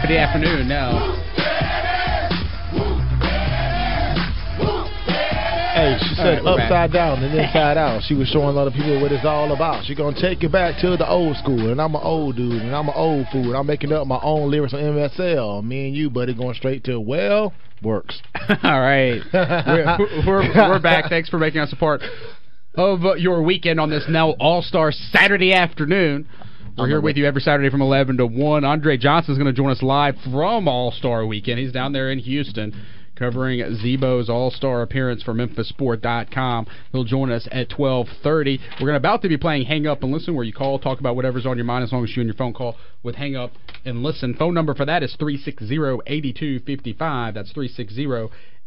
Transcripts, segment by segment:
Saturday afternoon now. Hey, she said right, upside down and inside out. She was showing a lot of people what it's all about. She gonna take it back to the old school, and I'm an old dude, and I'm an old fool. I'm making up my own lyrics on MSL. Me and you, buddy, going straight to well works. All right, we're, we're, we're back. Thanks for making us a part of your weekend on this now All Star Saturday afternoon. We're here with you every Saturday from 11 to 1. Andre Johnson is going to join us live from All Star Weekend. He's down there in Houston covering Z-Bo's All-Star appearance for MemphisSport.com. He'll join us at 12:30. We're going to about to be playing Hang Up and Listen, where you call, talk about whatever's on your mind, as long as you and your phone call with Hang Up and Listen. Phone number for that is 360-8255. That's 360.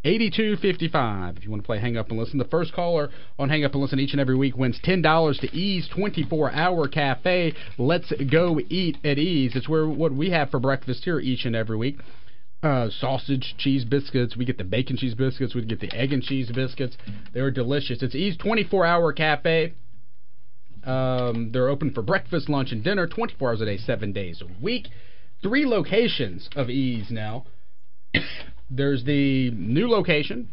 8255 if you want to play Hang Up and Listen. The first caller on Hang Up and Listen each and every week wins $10 to Ease 24 Hour Cafe. Let's go eat at Ease. It's where what we have for breakfast here each and every week uh, sausage cheese biscuits. We get the bacon cheese biscuits. We get the egg and cheese biscuits. They're delicious. It's Ease 24 hour cafe. Um, they're open for breakfast, lunch, and dinner 24 hours a day, seven days a week. Three locations of Ease now. There's the new location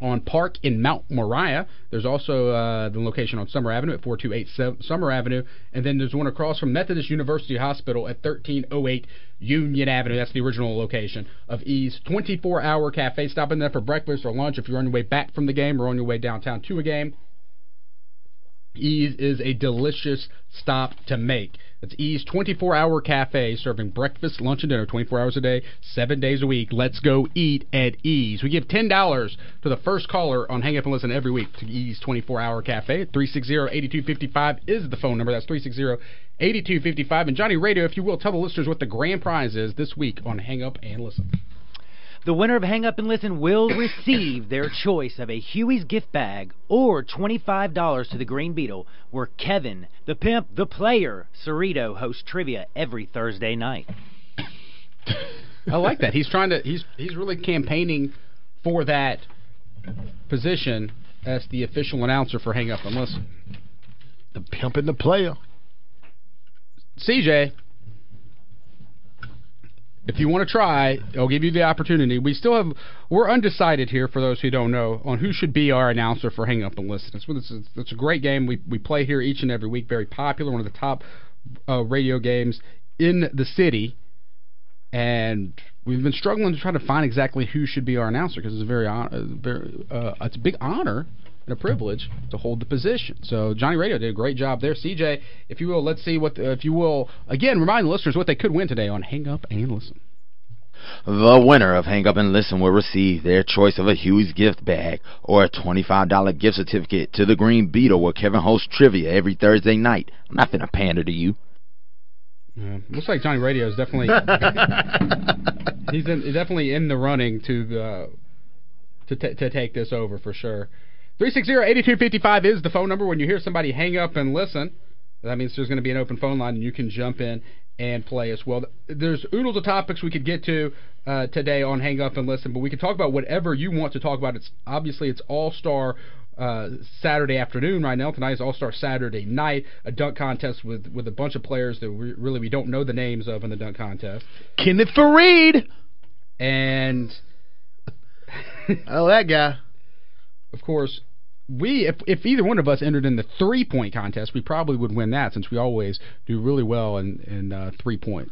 on Park in Mount Moriah. There's also uh, the location on Summer Avenue at 428 Summer Avenue. And then there's one across from Methodist University Hospital at 1308 Union Avenue. That's the original location of Ease. 24 hour cafe. Stop in there for breakfast or lunch if you're on your way back from the game or on your way downtown to a game. Ease is a delicious stop to make. It's Ease 24 hour cafe serving breakfast, lunch, and dinner 24 hours a day, seven days a week. Let's go eat at Ease. We give $10 to the first caller on Hang Up and Listen every week to Ease 24 hour cafe. 360 8255 is the phone number. That's 360 8255. And Johnny Radio, if you will, tell the listeners what the grand prize is this week on Hang Up and Listen. The winner of Hang Up and Listen will receive their choice of a Huey's gift bag or $25 to the Green Beetle, where Kevin, the pimp, the player, Cerrito hosts trivia every Thursday night. I like that. He's trying to he's he's really campaigning for that position as the official announcer for Hang Up and Listen. The pimp and the player. CJ, if you want to try, I'll give you the opportunity. We still have we're undecided here for those who don't know on who should be our announcer for Hang Up and Listen. It's, it's, it's a great game. We we play here each and every week. Very popular, one of the top uh, radio games in the city, and we've been struggling to try to find exactly who should be our announcer because it's a very uh, very uh, it's a big honor and a privilege to hold the position. So Johnny Radio did a great job there. CJ, if you will, let's see what, the, if you will, again, remind the listeners what they could win today on Hang Up and Listen. The winner of Hang Up and Listen will receive their choice of a Huey's gift bag or a $25 gift certificate to the Green Beetle where Kevin hosts trivia every Thursday night. I'm not finna pander to you. Yeah, looks like Johnny Radio is definitely he's in, definitely in the running to the to t- to take this over for sure. 360-8255 is the phone number. When you hear somebody hang up and listen, that means there's going to be an open phone line, and you can jump in and play as well. There's oodles of topics we could get to uh, today on Hang Up and Listen, but we can talk about whatever you want to talk about. It's obviously it's All Star uh, Saturday afternoon right now. Tonight is All Star Saturday night, a dunk contest with with a bunch of players that we, really we don't know the names of in the dunk contest. Kenneth Faried and oh that guy of course, we if if either one of us entered in the three point contest, we probably would win that since we always do really well in in uh, three point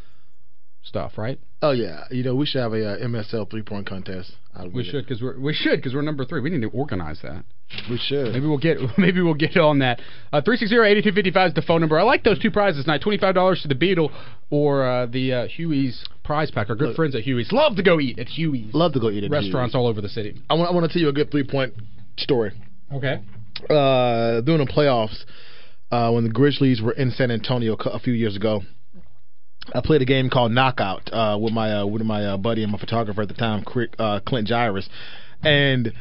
stuff, right? Oh yeah, you know we should have a uh, MSL three point contest. We should because we're we should because we're number three. We need to organize that. We should. Maybe we'll get maybe we'll get on that. Uh, three six zero eighty two fifty five is the phone number. I like those two prizes tonight. Twenty five dollars to the Beetle or uh, the uh, Huey's prize pack. Our good Look, friends at Huey's love to go eat at Huey's. Love to go eat at restaurants Huey's. all over the city. I want I want to tell you a good three point story. Okay. Uh, during the playoffs, uh, when the Grizzlies were in San Antonio a few years ago, I played a game called Knockout uh, with my uh, with my uh, buddy and my photographer at the time, uh, Clint Gyrus, and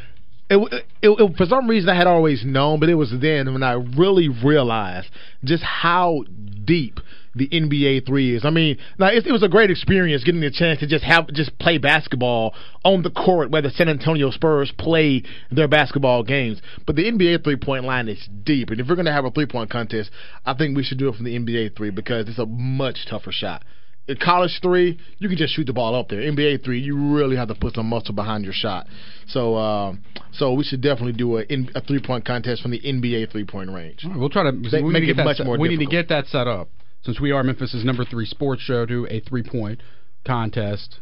it, it, it, for some reason I had always known, but it was then when I really realized just how deep the NBA three is. I mean, now it, it was a great experience getting the chance to just have just play basketball on the court where the San Antonio Spurs play their basketball games. But the NBA three point line is deep, and if we're going to have a three point contest, I think we should do it from the NBA three because it's a much tougher shot. In college three, you can just shoot the ball up there. NBA three, you really have to put some muscle behind your shot. So, uh, so we should definitely do a, a three point contest from the NBA three point range. We'll try to Make- we make need to it much set- more We need to get that set up since we are Memphis's number three sports show. Do a three point contest.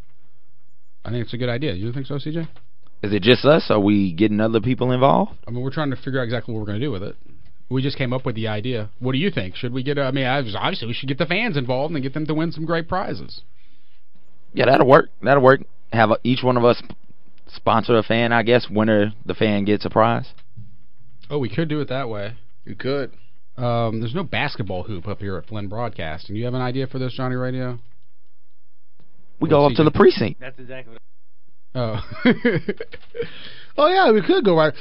I think it's a good idea. You don't think so, CJ? Is it just us? Are we getting other people involved? I mean, we're trying to figure out exactly what we're going to do with it. We just came up with the idea. What do you think? Should we get? A, I mean, obviously, we should get the fans involved and get them to win some great prizes. Yeah, that'll work. That'll work. Have a, each one of us sponsor a fan, I guess. Winner, the fan gets a prize. Oh, we could do it that way. You could. Um, there's no basketball hoop up here at Flinn Broadcasting. You have an idea for this, Johnny Radio? We go up to the precinct. That's exactly what Oh. Oh yeah, we could go right.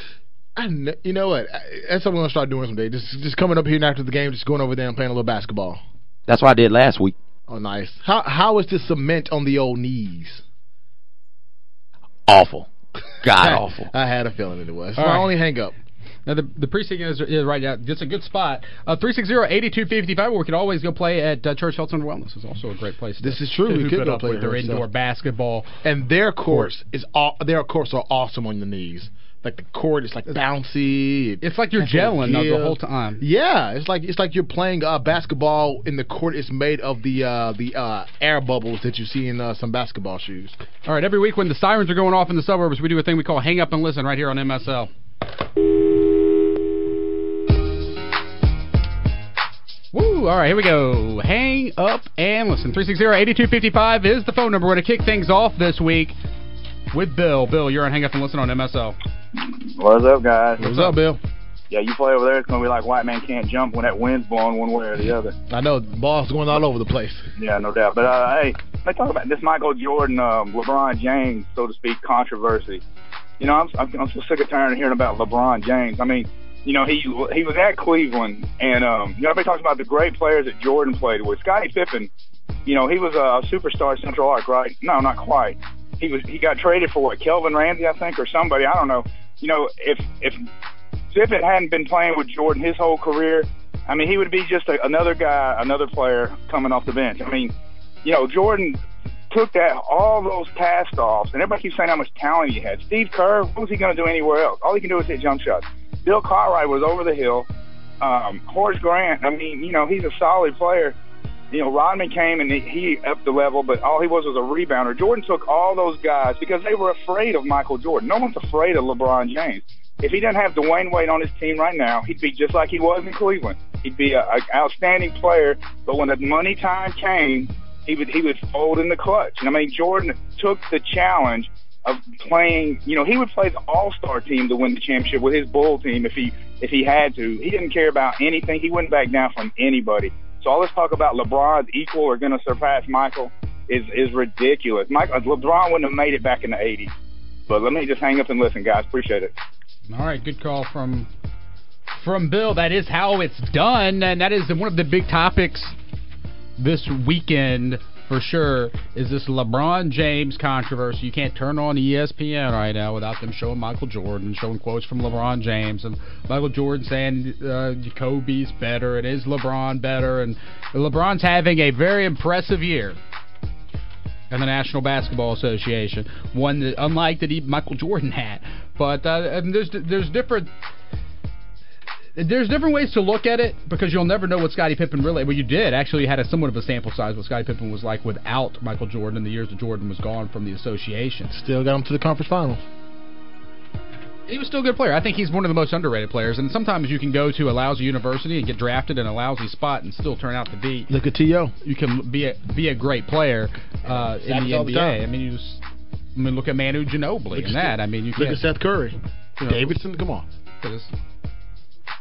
I kn- you know what? That's something I'm gonna start doing someday. Just just coming up here and after the game, just going over there and playing a little basketball. That's what I did last week. Oh, nice. How how is the cement on the old knees? Awful. God awful. I had a feeling it was. All my right. only hang up. Now the the precinct is, is right now. It's a good spot. Uh, three six zero eighty two fifty five. Where we could always go play at uh, Church Health and Wellness. is also a great place. This is true. To We could go play their indoor basketball. And their course is all their courts are awesome on the knees. Like the court is like bouncy. It- It's like you're gelling the, the whole time. Yeah, it's like it's like you're playing uh, basketball in the court. It's made of the uh, the uh, air bubbles that you see in uh, some basketball shoes. All right. Every week when the sirens are going off in the suburbs, we do a thing we call hang up and listen right here on MSL. Woo! All right, here we go. Hang up and listen. 360-8255 is the phone number. We're going to kick things off this week with Bill. Bill, you're on Hang Up and Listen on MSL. What's up, guys? What's up, Bill? Yeah, you play over there, it's gonna be like white man can't jump when that wind's blowing one way or the other. I know The balls going all over the place. Yeah, no doubt. But uh, hey, let's talk about this Michael Jordan, um, LeBron James, so to speak, controversy. You know, I'm I'm, I'm so sick of tired of hearing about LeBron James. I mean, you know, he he was at Cleveland, and um, you know, everybody talks about the great players that Jordan played with. Scottie Pippen, you know, he was a superstar at Central Arc, right? No, not quite. He was he got traded for what? Kelvin Ramsey, I think, or somebody. I don't know. You know, if if Pippen hadn't been playing with Jordan his whole career, I mean, he would be just a, another guy, another player coming off the bench. I mean, you know, Jordan took that all those cast offs, and everybody keeps saying how much talent he had. Steve Kerr, what was he going to do anywhere else? All he can do is hit jump shots. Bill Cartwright was over the hill. Um, Horace Grant, I mean, you know, he's a solid player. You know, Rodman came and he, upped the level, but all he was was a rebounder. Jordan took all those guys because they were afraid of Michael Jordan. No one's afraid of LeBron James. If he didn't have Dwyane Wade on his team right now, he'd be just like he was in Cleveland. He'd be an outstanding player, but when the money time came, he would he would fold in the clutch. And I mean, Jordan took the challenge of playing. You know, he would play the All Star team to win the championship with his Bull team if he if he had to. He didn't care about anything. He wouldn't back down from anybody. So all this talk about LeBron's equal or going to surpass Michael is is ridiculous. Mike LeBron wouldn't have made it back in the '80s. But let me just hang up and listen, guys. Appreciate it. All right, good call from from Bill. That is how it's done, and that is one of the big topics this weekend for sure. Is this LeBron James controversy? You can't turn on ESPN right now without them showing Michael Jordan, showing quotes from LeBron James, and Michael Jordan saying uh, Kobe's better, and is LeBron better, and LeBron's having a very impressive year and the National Basketball Association, one that unlike that he, Michael Jordan had. But uh, there's there's different there's different ways to look at it because you'll never know what Scottie Pippen really. Well, you did actually had a somewhat of a sample size what Scottie Pippen was like without Michael Jordan in the years that Jordan was gone from the association. Still got him to the conference finals. He was still a good player. I think he's one of the most underrated players. And sometimes you can go to a lousy university and get drafted in a lousy spot and still turn out to be Look at T.O. you can be a be a great player uh, in the all the NBA. I mean, you just I mean, look at Manu Ginobili Look and at that. I mean, you Look can't. at Seth Curry. you know, Davidson, come on.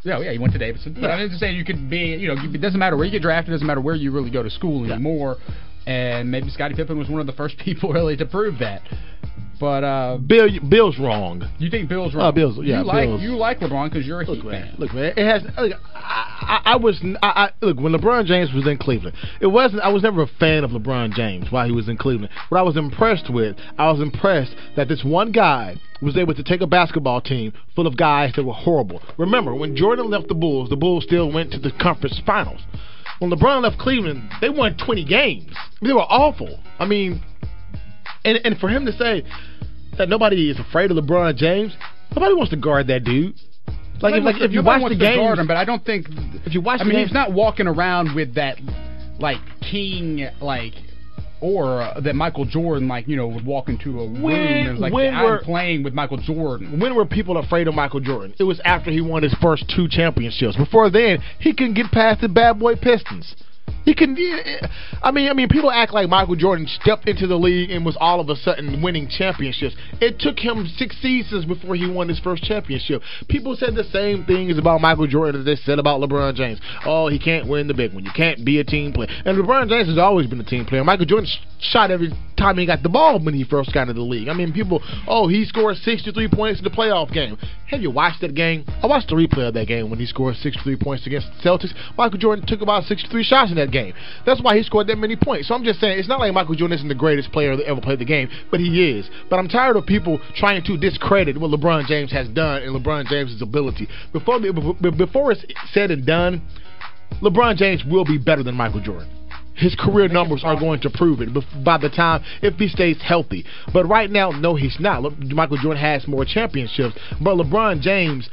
Yeah, yeah, you went to Davidson. But I'm just saying you could be, you know, it doesn't matter where you get drafted, it doesn't matter where you really go to school anymore. And maybe Scottie Pippen was one of the first people really to prove that. But uh, Bill, Bill's wrong. you think Bill's wrong? Oh, Bill's- yeah, you like Bill's- you like LeBron because you're a Look, Heat man. fan. Look, man. It has. Look, I, I, I was. I, I, look, when LeBron James was in Cleveland, it wasn't. I was never a fan of LeBron James while he was in Cleveland. What I was impressed with, I was impressed that this one guy was able to take a basketball team full of guys that were horrible. Remember, when Jordan left the Bulls, the Bulls still went to the conference finals. when LeBron left Cleveland, they won 20 games. They were awful. I mean, and and for him to say that nobody is afraid of LeBron James, nobody wants to guard that dude. Like if, like if you watch the to games, guard him, but I don't think if you watch I mean, games, he's not walking around with that like king like aura that Michael Jordan like you know would walk into a room When- and was like when I'm were- playing with Michael Jordan. when were people afraid of Michael Jordan? It was after he won his first two championships. Before then, he couldn't get past the bad boy Pistons. He can. I mean, I mean, people act like Michael Jordan stepped into the league and was all of a sudden winning championships. It took him six seasons before he won his first championship. People said the same things about Michael Jordan as they said about LeBron James. Oh, he can't win the big one. You can't be a team player. And LeBron James has always been a team player. Michael Jordan shot every time he got the ball when he first got into the league. I mean, people. Oh, he scored 63 points in the playoff game. Have you watched that game? I watched the replay of that game when he scored 63 points against the Celtics. Michael Jordan took about 63 shots in that game. That's why he scored that many points. So I'm just saying, it's not like Michael Jordan isn't the greatest player that ever played the game, but he is. But I'm tired of people trying to discredit what LeBron James has done and LeBron James' ability. Before before it's said and done, LeBron James will be better than Michael Jordan. His career numbers are going to prove it by the time if he stays healthy. But right now, no, he's not. Michael Jordan has more championships, but LeBron James,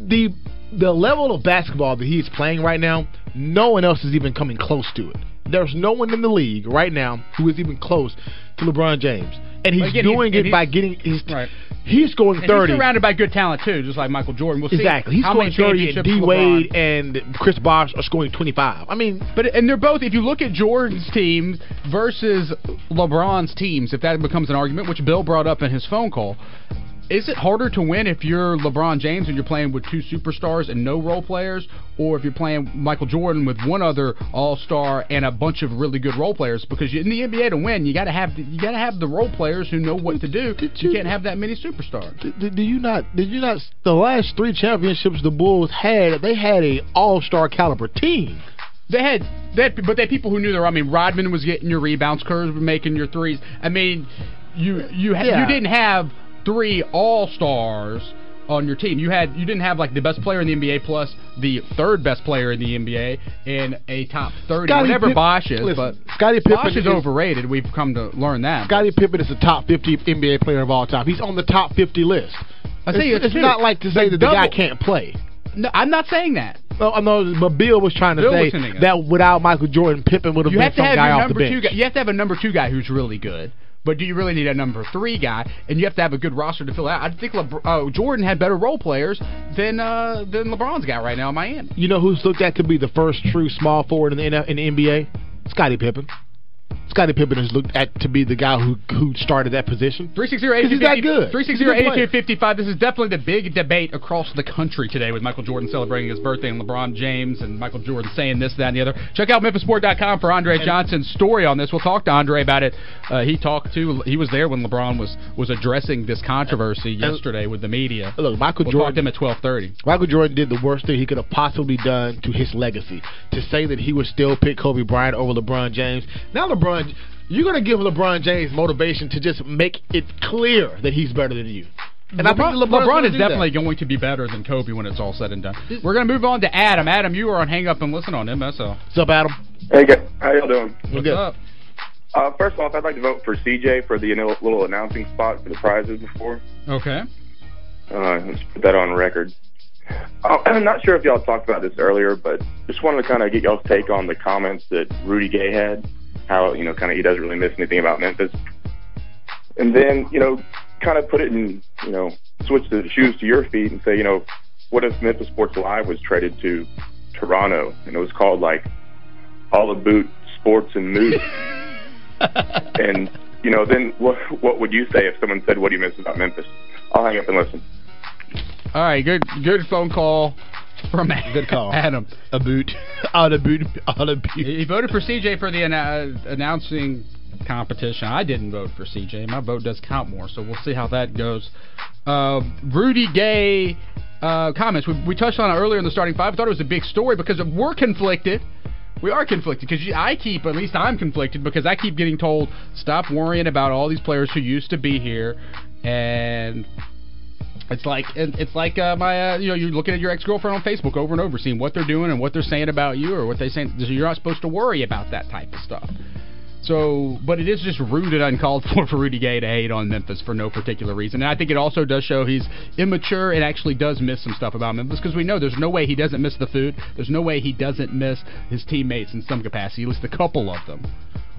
the the level of basketball that he's playing right now, no one else is even coming close to it. There's no one in the league right now who is even close to LeBron James, and he's Again, doing he's- it and by getting his. Right. He's scoring And thirty. he's surrounded by good talent too, just like Michael Jordan. We'll see Exactly. He's how scoring many 30 and D Wade and Chris Bosh are scoring 25. I mean, But and they're both. If you look at Jordan's teams versus LeBron's teams, if that becomes an argument, which Bill brought up in his phone call, is it harder to win if you're LeBron James and you're playing with two superstars and no role players, or if you're playing Michael Jordan with one other All Star and a bunch of really good role players? Because in the NBA to win, you got to have the, you got to have the role players who know what to do. Did You you- can't have that many superstars. did, did you not? Did you not? The last three championships the Bulls had, they had a All Star caliber team. They had that, but they had people who knew their. I mean, Rodman was getting your rebounds, Kerr was making your threes. I mean, you you ha- Yeah. you didn't have three all stars on your team. You had you didn't have like the best player in the NBA plus the third best player in the NBA in a top thirty, Scottie whatever Pip- Bosh is. listen, but Scottie Pippen is is- overrated. We've come to learn that. Scottie Pippen is the top 50 NBA player of all time. He's on the top 50 list. I you, it's, it's it's not like to say The that the guy can't play. no, I'm not saying that. Well, I know, but Bill was trying to Bill say that without Michael Jordan, Pippen would have You been have some guy off the number bench. guy. You have to have a number two guy who's really good. But do you really need a number three guy? And you have to have a good roster to fill out. I think LeBron, uh, Jordan had better role players than uh, than LeBron's got right now in Miami. You know who's looked at to be the first true small forward in the in the NBA? Scottie Pippen. Scottie Pippen is looked at to be the guy who who started that position. 360 He's that good. 360 He's a good player. 8255. This is definitely the big debate across the country today with Michael Jordan celebrating his birthday and LeBron James and Michael Jordan saying this, that, and the other. Check out MemphisSport.com for Andre Johnson's story on this. We'll talk to Andre about it. Uh, he talked to, he was there when LeBron was was addressing this controversy yesterday with the media. Look, Michael We'll talk to him at 1230. Michael Jordan did the worst thing he could have possibly done to his legacy. To say that he would still pick Kobe Bryant over LeBron James. Now LeBron, you're going to give LeBron James motivation to just make it clear that he's better than you. And I think LeBron, LeBron's LeBron is do that. definitely going to be better than Kobe when it's all said and done. We're going to move on to Adam. Adam, you are on Hang Up and Listen on MSL. What's up, Adam? Hey, guys. How y'all doing? We're What's up? Uh, first off, I'd like to vote for CJ for the little announcing spot for the prizes before. Okay. Uh, let's put that on record. Uh, I'm not sure if y'all talked about this earlier, but just wanted to kind of get y'all's take on the comments that Rudy Gay had. How you know, kind of he doesn't really miss anything about Memphis, and then you know, kind of put it in you know, switch the shoes to your feet and say, you know, what if Memphis Sports Live was traded to Toronto and it was called like All About Sports and Moose? and you know, then what what would you say if someone said, "What do you miss about Memphis?" I'll hang up and listen. All right, good good phone call from Good call. Adam. A boot. out of boot. out of boot. He voted for CJ for the annou- announcing competition. I didn't vote for CJ. My vote does count more, so we'll see how that goes. Uh, Rudy Gay uh, comments. We, we touched on it earlier in the starting five. I thought it was a big story because we're conflicted. We are conflicted because I keep, at least I'm conflicted because I keep getting told stop worrying about all these players who used to be here and It's like it's like uh, my uh, you know you're looking at your ex girlfriend on Facebook over and over, seeing what they're doing and what they're saying about you or what they saying. You're not supposed to worry about that type of stuff. So, but it is just rude and uncalled for for Rudy Gay to hate on Memphis for no particular reason. And I think it also does show he's immature and actually does miss some stuff about Memphis because we know there's no way he doesn't miss the food. There's no way he doesn't miss his teammates in some capacity. He lists a couple of them.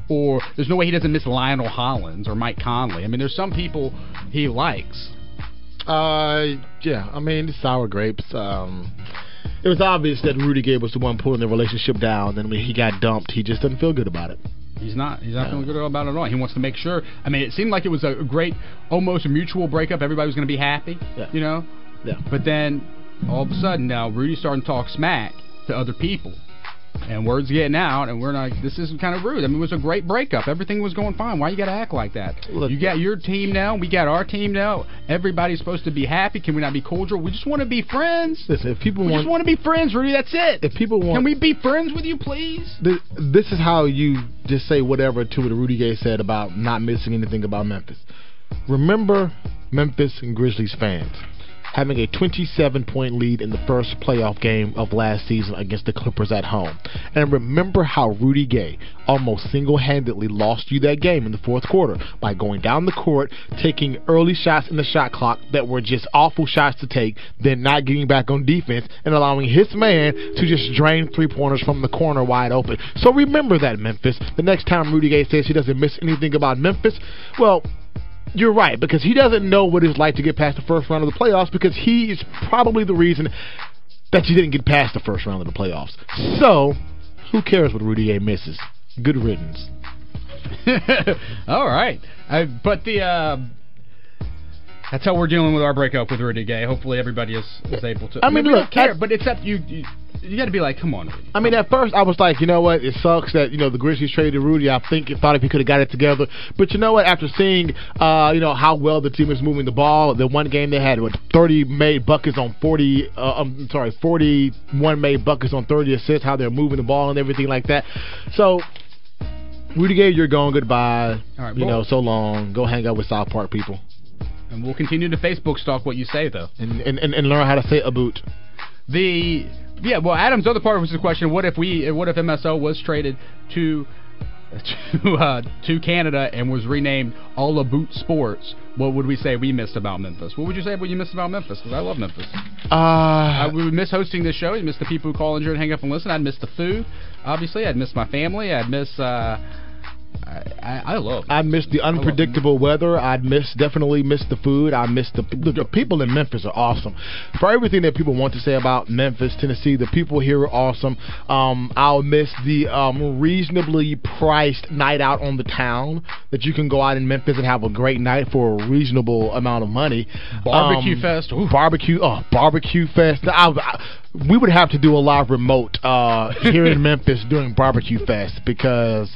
Or there's no way he doesn't miss Lionel Hollins or Mike Conley. I mean, there's some people he likes. Uh, yeah. I mean, sour grapes. Um, it was obvious that Rudy Gay was the one pulling the relationship down. And when he got dumped, he just doesn't feel good about it. He's not. He's not feeling good about it at all. He wants to make sure. I mean, it seemed like it was a great, almost mutual breakup. Everybody was going to be happy. Yeah. You know. Yeah. But then, all of a sudden, now Rudy's starting to talk smack to other people and words getting out, and we're like, this is kind of rude. I mean, it was a great breakup. Everything was going fine. Why you got to act like that? Look, you got your team now. We got our team now. Everybody's supposed to be happy. Can we not be cordial? We just want to be friends. Listen, if people we want, just want to be friends, Rudy. That's it. if people want, Can we be friends with you, please? Th- this is how you just say whatever to what Rudy Gay said about not missing anything about Memphis. Remember Memphis and Grizzlies fans having a 27 point lead in the first playoff game of last season against the Clippers at home. And remember how Rudy Gay almost single handedly lost you that game in the fourth quarter by going down the court, taking early shots in the shot clock that were just awful shots to take, then not getting back on defense and allowing his man to just drain three pointers from the corner wide open. So remember that, Memphis. The next time Rudy Gay says he doesn't miss anything about Memphis, well, you're right because he doesn't know what it's like to get past the first round of the playoffs because he is probably the reason that you didn't get past the first round of the playoffs. So, who cares what Rudy Gay misses? Good riddance. All right, uh, but the uh, that's how we're dealing with our breakup with Rudy Gay. Hopefully, everybody is, is able to. I mean, look, care, I- but it's up you. You, you got to be like, come on, I mean, at first I was like, you know what? It sucks that you know the Grizzlies traded Rudy. I think thought if he could have got it together, but you know what? After seeing, uh, you know how well the team is moving the ball, the one game they had what 30 made buckets on 40. Uh, I'm sorry, 41 made buckets on 30 assists. How they're moving the ball and everything like that. So. Rudy Gay, you're going goodbye. All right, you know, so long. Go hang out with South Park people And we'll continue to Facebook stalk what you say, though. and and, and, and learn how to say a boot. The yeah, well, Adam's other part was the question: What if we, what if MSL was traded to to uh, to Canada and was renamed All Boot Sports? What would we say we missed about Memphis? What would you say what you missed about Memphis? Because I love Memphis. Uh, I would miss hosting this show. I'd miss the people who call in here and hang up and listen. I'd miss the food, obviously. I'd miss my family. I'd miss. Uh, I, I, I love. I miss the unpredictable weather. I miss definitely miss the food. I miss the, the the people in Memphis are awesome. For everything that people want to say about Memphis, Tennessee, the people here are awesome. Um, I'll miss the um, reasonably priced night out on the town that you can go out in Memphis and have a great night for a reasonable amount of money. Barbecue Um, Fest. Ooh. Barbecue. Oh, barbecue fest. I, I, we would have to do a live remote uh, here in Memphis during barbecue fest because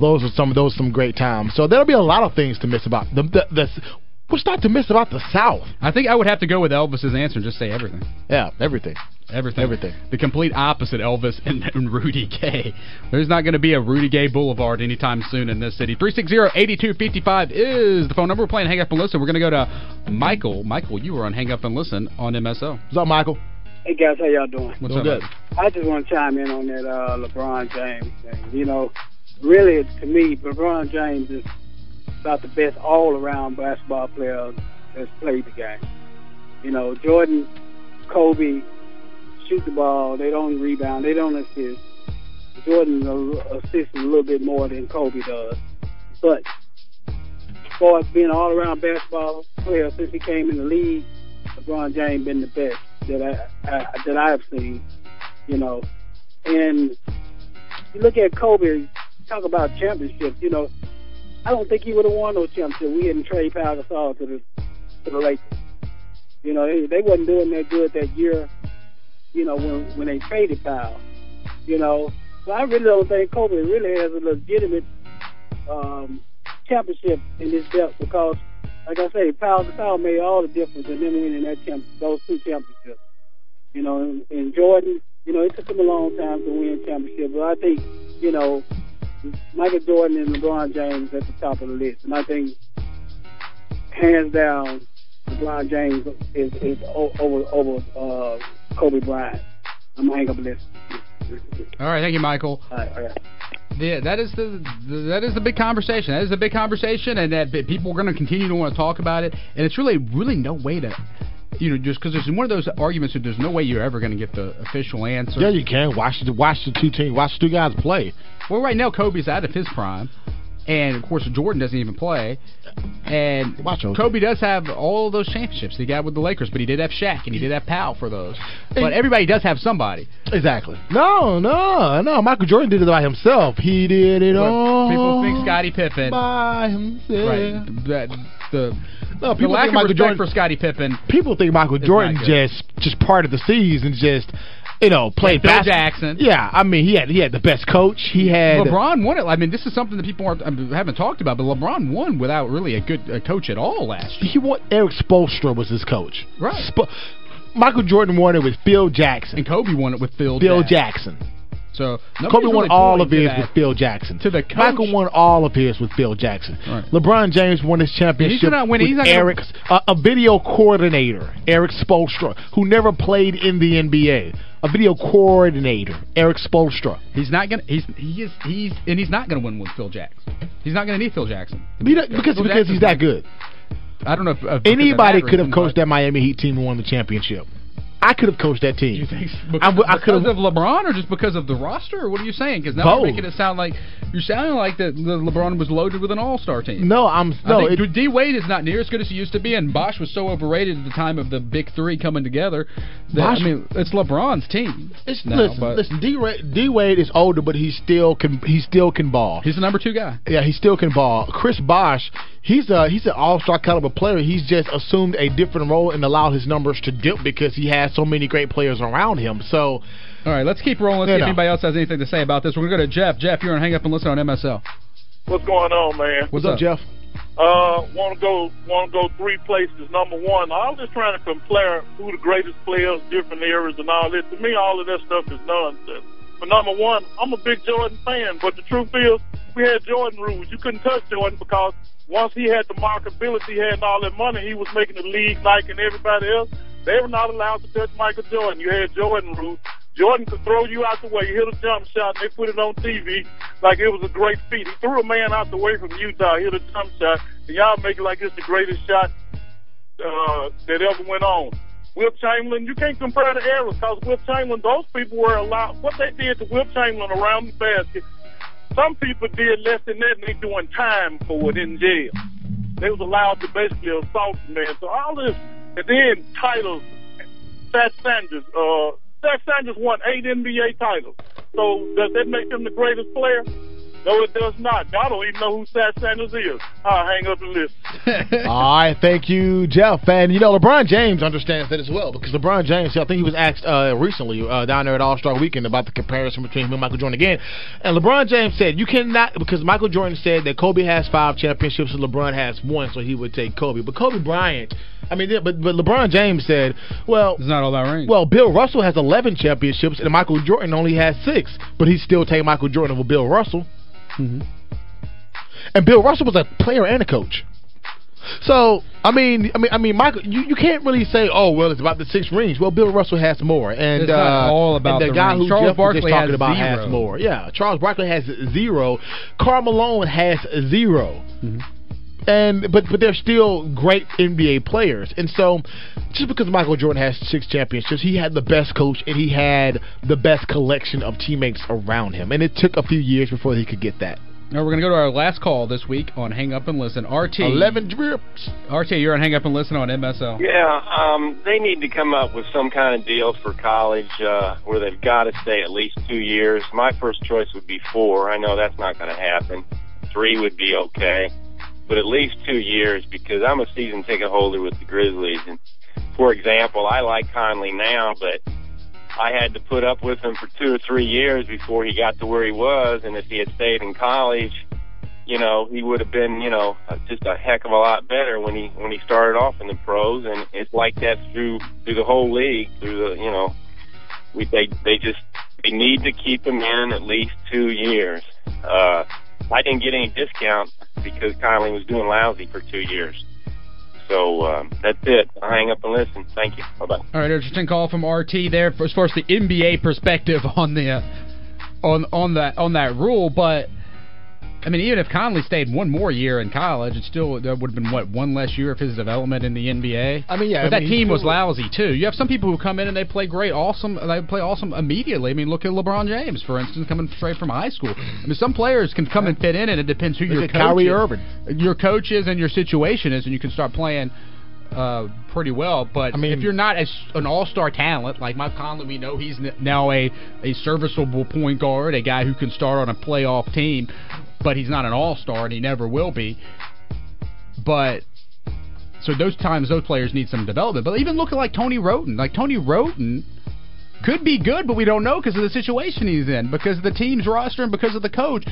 those are some those some great times. So there'll be a lot of things to miss about the, the, the what's not to miss about the South? I think I would have to go with Elvis's answer and just say everything. Yeah, everything. Everything. Everything. The complete opposite Elvis and, and Rudy Gay. There's not going to be a Rudy Gay Boulevard anytime soon in this city. 360-8255 is the phone number. We're playing Hang Up and Listen. We're going to go to Michael. Michael, you were on Hang Up and Listen on MSL. What's up, Michael? Hey guys, how y'all doing? What's Doing up? good. I just want to chime in on that uh, LeBron James thing. You know, really to me, LeBron James is about the best all-around basketball player that's played the game. You know, Jordan, Kobe shoot the ball. They don't rebound. They don't assist. Jordan assists a little bit more than Kobe does. But as far as being all-around basketball player since he came in the league, LeBron James been the best that I, I that I've seen. You know, and you look at Kobe. Talk about championships. You know, I don't think he would have won no championship. We hadn't traded Pau Gasol to the to the Lakers. You know, they they wasn't doing that good that year. You know, when when they traded Pau. You know, so I really don't think Kobe really has a legitimate um, championship in this belt because, like I say, Pau Gasol made all the difference in them winning that champ- those two championships. You know, and, and Jordan, you know, it took him a long time to win championship, but I think, you know, Michael Jordan and LeBron James at the top of the list, and I think hands down, LeBron James is is over over uh, Kobe Bryant. I'm gonna hang up listen. All right, thank you, Michael. All right, all right. Yeah, that is the, the that is the big conversation. That is the big conversation, and that people are going to continue to want to talk about it. And it's really, really no way to, you know, just because it's one of those arguments that there's no way you're ever going to get the official answer. Yeah, you can. Watch the watch the two teams, watch the two guys play. Well, right now Kobe's out of his prime and of course Jordan doesn't even play. And Watch Kobe does have all those championships he got with the Lakers, but he did have Shaq and he did have Powell for those. But everybody does have somebody. Exactly. No, no, no. Michael Jordan did it by himself. He did it all. People think Scottie Pippen by himself. Right. That, the no, people the lack think Michael Jordan, for Scottie Pippen. People think Michael Jordan just just part of the season, just you know, played Phil basketball. Jackson. Yeah, I mean, he had he had the best coach. He had LeBron won it. I mean, this is something that people aren't, I mean, haven't talked about, but LeBron won without really a good uh, coach at all last year. He won. Erik Spoelstra was his coach. Right. Sp Michael Jordan won it with Phil Jackson. And Kobe won it with Phil. Phil Jackson. Jackson. So Kobe really won all of his with Phil Jackson. To the coach. Michael won all of his with Phil Jackson. Right. LeBron James won his championship He's not winning. with He's not Erik, uh, a video coordinator, Erik Spoelstra, who never played in the NBA. A video coordinator, Erik Spoelstra. He's not gonna. He's he is he's and he's not gonna win with Phil Jackson. He's not gonna need Phil Jackson because because because he's that good. I don't know if, if anybody could have coached that Miami Heat team and won the championship. I could have coached that team. You think I, because, I because of LeBron or just because of the roster? Or what are you saying? Because now Both. you're making it sound like you're sounding like that LeBron was loaded with an All-Star team. No, I'm no. I it, D Wade is not near as good as he used to be, and Bosh was so overrated at the time of the big three coming together. That, Bosh- I mean, it's LeBron's team. It's, now, listen, but listen. D, D Wade is older, but he still can. He still can ball. he's the number two guy. Yeah, he still can ball. Chris Bosh, he's a he's an all star caliber player. He's just assumed a different role and allowed his numbers to dip because he has so many great players around him. So, All right, let's keep rolling. Let's You see if know. anybody else has anything to say about this. We're going to go to Jeff. Jeff, you're on Hang Up and Listen on MSL. What's going on, man? What's, what's up, Jeff? Uh, want to go want to go three places. Number one, I was just trying to compare who the greatest players, different eras, and all this. To me, all of that stuff is nonsense. But number one, I'm a big Jordan fan. But the truth is, we had Jordan rules. You couldn't touch Jordan because once he had the marketability, he had all that money, he was making the league Nike and everybody else. They were not allowed to touch Michael Jordan. You had Jordan rules. Jordan could throw you out the way, hit a jump shot, and they put it on TV like it was a great feat. He threw a man out the way from Utah, hit a jump shot, and y'all make it like it's the greatest shot uh, that ever went on. Wilt Chamberlain, you can't compare the eras because Wilt Chamberlain, those people were allowed, what they did to Wilt Chamberlain around the basket, some people did less than that and they doing time for it in jail. They was allowed to basically assault the man. So all this, and then titles, Satch Sanders, uh, Satch Sanders won eight NBA titles. So does that make him the greatest player? No, it does not. I don't even know who Satch Sanders is. I'll hang up and listen. All right, thank you, Jeff. And you know, LeBron James understands that as well because LeBron James, I think he was asked uh, recently uh, down there at All Star Weekend about the comparison between him and Michael Jordan again. And LeBron James said you cannot because Michael Jordan said that Kobe has five championships and LeBron has one, so he would take Kobe. But Kobe Bryant, I mean, yeah, but but LeBron James said, well, It's not all that rings. well, Bill Russell has 11 championships and Michael Jordan only has six, but he still take Michael Jordan over Bill Russell. Mhm. And Bill Russell was a player and a coach. So I mean, I mean, I mean, Michael, you, you can't really say, oh well, it's about the six rings. Well, Bill Russell has more, and It's uh, all about the, the guy rings. who Charles Jeff was Barkley talking has about zero. has more. Yeah, Charles Barkley has zero. Karl Malone has 0 Mhm. And but but they're still great NBA players, and so just because Michael Jordan has six championships, he had the best coach and he had the best collection of teammates around him, and it took a few years before he could get that. Now we're going to go to our last call this week on Hang Up and Listen. RT. Eleven drips. RT, you're on Hang Up and Listen on MSL. Yeah, um, they need to come up with some kind of deal for college uh, where they've got to stay at least two years. My first choice would be four. I know that's not going to happen. Three would be okay, but at least two years because I'm a season ticket holder with the Grizzlies. And for example, I like Conley now, but I had to put up with him for two or three years before he got to where he was. And if he had stayed in college, you know, he would have been, you know, just a heck of a lot better when he when he started off in the pros. And it's like that through through the whole league. Through the, you know, we they they just they need to keep him in at least two years. Uh, I didn't get any discount because Kylie was doing lousy for two years. So um, that's it. I'll hang up and listen. Thank you. Bye bye. All right, interesting call from RT there as far as the NBA perspective on the uh, on on that on that rule, but I mean, even if Conley stayed one more year in college, it still would have been what one less year of his development in the NBA. I mean, yeah, but I that mean, team was lousy too. You have some people who come in and they play great, awesome. They play awesome immediately. I mean, look at LeBron James, for instance, coming straight from high school. I mean, some players can come and fit in, and it depends who Look your at coach Kyrie is, Irving. your coach is, and your situation is, and you can start playing uh, pretty well. But I mean- if you're not as an all-star talent like Mike Conley, we know he's n- now a a serviceable point guard, a guy who can start on a playoff team, but he's not an all-star and he never will be. But so those times those players need some development. But even looking like Tony Wroten, like Tony Wroten could be good, but we don't know because of the situation he's in, because of the team's roster and because of the coach.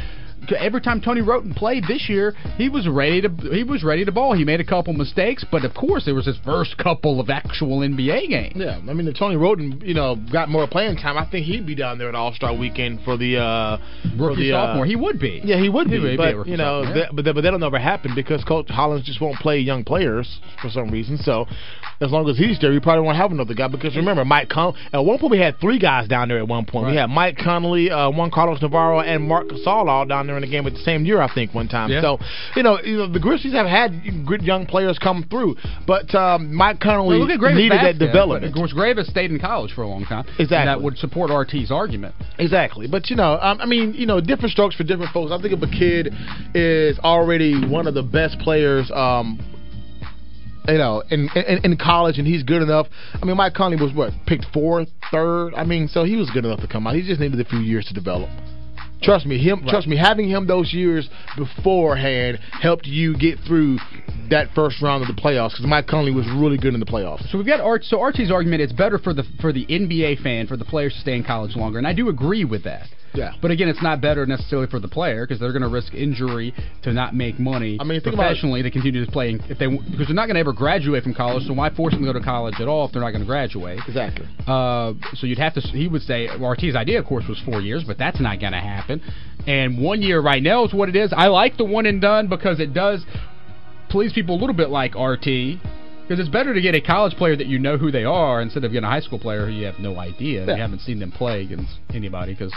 Every time Tony Wroten played this year, he was ready to he was ready to ball. He made a couple mistakes, but of course there was his first couple of actual NBA games. Yeah, I mean, if Tony Wroten, you know, got more playing time, I think he'd be down there at All Star Weekend for the uh, for Rookie the, uh, sophomore, he would be. Yeah, he would He be, would but rookie you know, that, but that, but that'll never happen because Coach Hollins just won't play young players for some reason. So as long as he's there, we probably won't have another guy because remember, Mike Con at one point we had three guys down there at one point. We had Mike Conley, uh, Juan Carlos Navarro, and Marc Gasol all down there in the game at the same year, I think, one time. Yeah. So you know, you know, the Grizzlies have had good young players come through, but um, Mike Conley Well, needed that development. Of course, Greivis stayed in college for a long time. and Exactly. that would support RT's argument. Exactly, but you know, um, I mean, you know, different strokes for different folks. I think if a kid is already one of the best players, um, you know, in, in in college, and he's good enough. I mean, Mike Conley was what picked fourth, third. I mean, so he was good enough to come out. He just needed a few years to develop. Trust me, him. Trust me, having him those years beforehand helped you get through that first round of the playoffs because Mike Conley was really good in the playoffs. So we've got Art. So RT's argument: it's better for the for the NBA fan for the players to stay in college longer, and I do agree with that. Yeah. But again, it's not better necessarily for the player because they're going to risk injury to not make money I mean, think about it. professionally they continue to play if they because they're not going to ever graduate from college. So why force them to go to college at all if they're not going to graduate? Exactly. Uh, so you'd have to. He would say RT's idea, of course, was four years, but that's not going to happen. And one year right now is what it is. I like the one and done because it does please people a little bit like RT. Because it's better to get a college player that you know who they are instead of getting a high school player who you have no idea. Yeah. You haven't seen them play against anybody because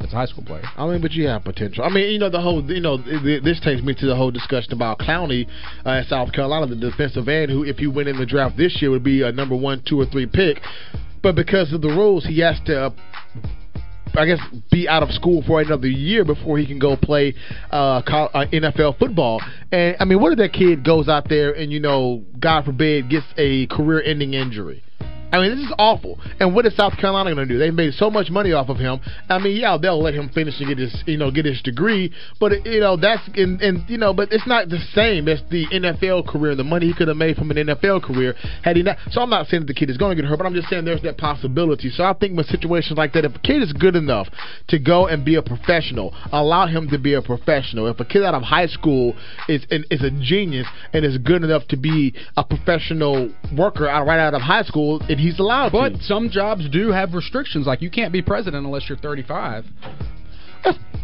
it's a high school player. I mean, but you have potential. I mean, you know, the whole, you know, th- th- this takes me to the whole discussion about Clowney uh, in South Carolina, the defensive end, who, if he went in the draft this year, would be a number one, two, or three pick. But because of the rules, he has to, uh, I guess, be out of school for another year before he can go play uh, uh, NFL football. And I mean, what if that kid goes out there and, you know, God forbid, gets a career-ending injury? I mean, this is awful. And what is South Carolina going to do? They made so much money off of him. I mean, yeah, they'll let him finish and get his, you know, get his degree. But you know, that's and, and you know, but it's not the same as the NFL career. The money he could have made from an NFL career had he not. So I'm not saying that the kid is going to get hurt, but I'm just saying there's that possibility. So I think with situations like that, if a kid is good enough to go and be a professional, allow him to be a professional. If a kid out of high school is and is a genius and is good enough to be a professional worker out right out of high school, and he's allowed But to. some jobs do have restrictions. Like you can't be president unless you're 35.